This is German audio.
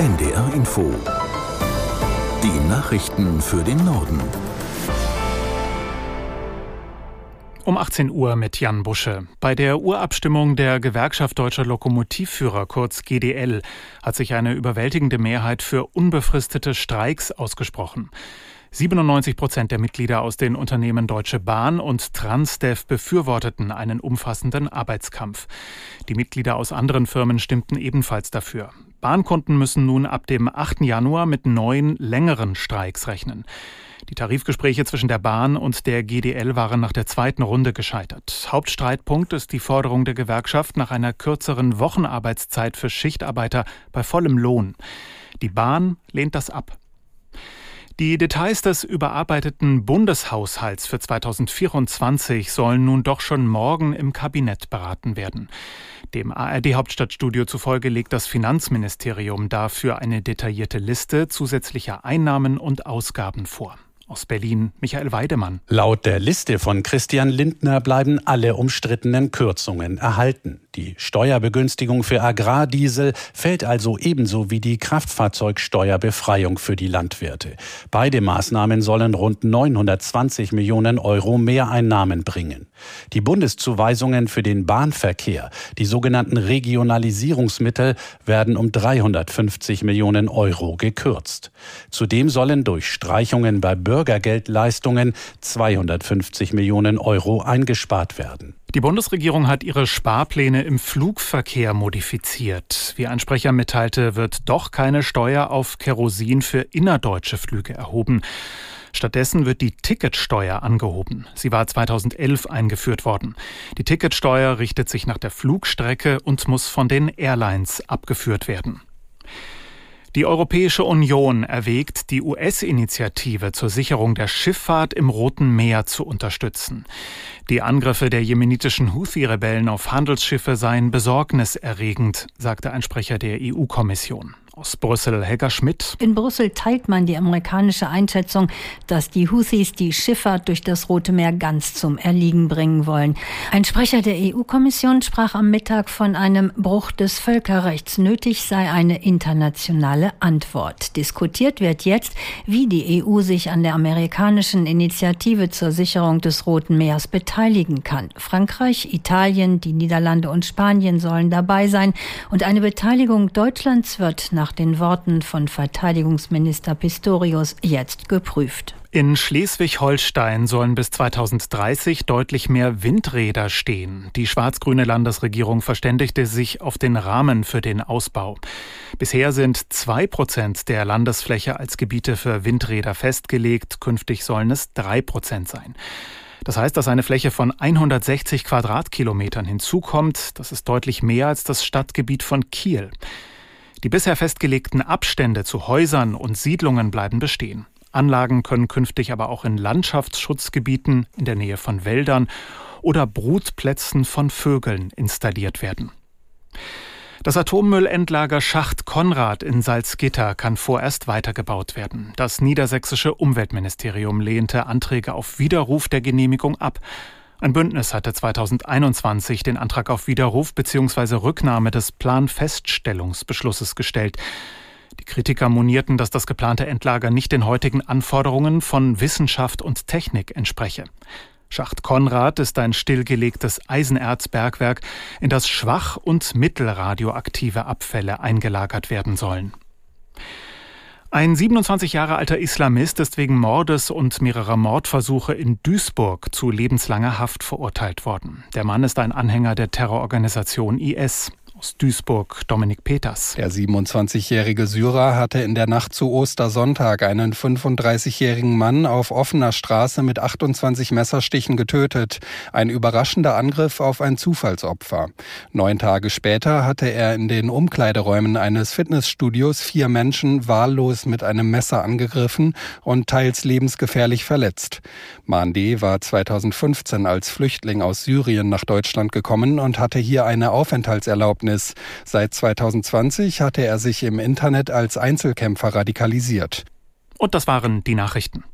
NDR Info. Die Nachrichten für den Norden. Um 18 Uhr mit Jan Busche. Bei der Urabstimmung der Gewerkschaft Deutscher Lokomotivführer, kurz GDL, hat sich eine überwältigende Mehrheit für unbefristete Streiks ausgesprochen. 97 Prozent der Mitglieder aus den Unternehmen Deutsche Bahn und Transdev befürworteten einen umfassenden Arbeitskampf. Die Mitglieder aus anderen Firmen stimmten ebenfalls dafür. Bahnkunden müssen nun ab dem 8. Januar mit neun längeren Streiks rechnen. Die Tarifgespräche zwischen der Bahn und der GDL waren nach der zweiten Runde gescheitert. Hauptstreitpunkt ist die Forderung der Gewerkschaft nach einer kürzeren Wochenarbeitszeit für Schichtarbeiter bei vollem Lohn. Die Bahn lehnt das ab. Die Details des überarbeiteten Bundeshaushalts für 2024 sollen nun doch schon morgen im Kabinett beraten werden. Dem ARD-Hauptstadtstudio zufolge legt das Finanzministerium dafür eine detaillierte Liste zusätzlicher Einnahmen und Ausgaben vor. Aus Berlin Michael Weidemann. Laut der Liste von Christian Lindner bleiben alle umstrittenen Kürzungen erhalten. Die Steuerbegünstigung für Agrardiesel fällt also ebenso wie die Kraftfahrzeugsteuerbefreiung für die Landwirte. Beide Maßnahmen sollen rund 920 Millionen Euro Mehreinnahmen bringen. Die Bundeszuweisungen für den Bahnverkehr, die sogenannten Regionalisierungsmittel, werden um 350 Millionen Euro gekürzt. Zudem sollen durch Streichungen bei Bürgergeldleistungen 250 Millionen Euro eingespart werden. Die Bundesregierung hat ihre Sparpläne im Flugverkehr modifiziert. Wie ein Sprecher mitteilte, wird doch keine Steuer auf Kerosin für innerdeutsche Flüge erhoben. Stattdessen wird die Ticketsteuer angehoben. Sie war 2011 eingeführt worden. Die Ticketsteuer richtet sich nach der Flugstrecke und muss von den Airlines abgeführt werden. Die Europäische Union erwägt, die US-Initiative zur Sicherung der Schifffahrt im Roten Meer zu unterstützen. Die Angriffe der jemenitischen Houthi-Rebellen auf Handelsschiffe seien besorgniserregend, sagte ein Sprecher der EU-Kommission. Aus Brüssel, Helga Schmidt. In Brüssel teilt man die amerikanische Einschätzung, dass die Houthis die Schifffahrt durch das Rote Meer ganz zum Erliegen bringen wollen. Ein Sprecher der EU-Kommission sprach am Mittag von einem Bruch des Völkerrechts. Nötig sei eine internationale Antwort. Diskutiert wird jetzt, wie die EU sich an der amerikanischen Initiative zur Sicherung des Roten Meers beteiligen kann. Frankreich, Italien, die Niederlande und Spanien sollen dabei sein und eine Beteiligung Deutschlands wird nach den Worten von Verteidigungsminister Pistorius jetzt geprüft. In Schleswig-Holstein sollen bis 2030 deutlich mehr Windräder stehen. Die schwarz-grüne Landesregierung verständigte sich auf den Rahmen für den Ausbau. Bisher sind zwei Prozent der Landesfläche als Gebiete für Windräder festgelegt. Künftig sollen es drei Prozent sein. Das heißt, dass eine Fläche von 160 Quadratkilometern hinzukommt. Das ist deutlich mehr als das Stadtgebiet von Kiel. Die bisher festgelegten Abstände zu Häusern und Siedlungen bleiben bestehen. Anlagen können künftig aber auch in Landschaftsschutzgebieten in der Nähe von Wäldern oder Brutplätzen von Vögeln installiert werden. Das Atommüllendlager Schacht Konrad in Salzgitter kann vorerst weitergebaut werden. Das niedersächsische Umweltministerium lehnte Anträge auf Widerruf der Genehmigung ab. Ein Bündnis hatte 2021 den Antrag auf Widerruf bzw. Rücknahme des Planfeststellungsbeschlusses gestellt. Die Kritiker monierten, dass das geplante Endlager nicht den heutigen Anforderungen von Wissenschaft und Technik entspreche. Schacht Konrad ist ein stillgelegtes Eisenerzbergwerk, in das schwach und mittelradioaktive Abfälle eingelagert werden sollen. Ein 27 Jahre alter Islamist ist wegen Mordes und mehrerer Mordversuche in Duisburg zu lebenslanger Haft verurteilt worden. Der Mann ist ein Anhänger der Terrororganisation IS aus Duisburg, Dominik Peters. Der 27-jährige Syrer hatte in der Nacht zu Ostersonntag einen 35-jährigen Mann auf offener Straße mit 28 Messerstichen getötet. Ein überraschender Angriff auf ein Zufallsopfer. Neun Tage später hatte er in den Umkleideräumen eines Fitnessstudios vier Menschen wahllos mit einem Messer angegriffen und teils lebensgefährlich verletzt. Mande war 2015 als Flüchtling aus Syrien nach Deutschland gekommen und hatte hier eine Aufenthaltserlaubnis Gefängnis. Seit 2020 hatte er sich im Internet als Einzelkämpfer radikalisiert. Und das waren die Nachrichten.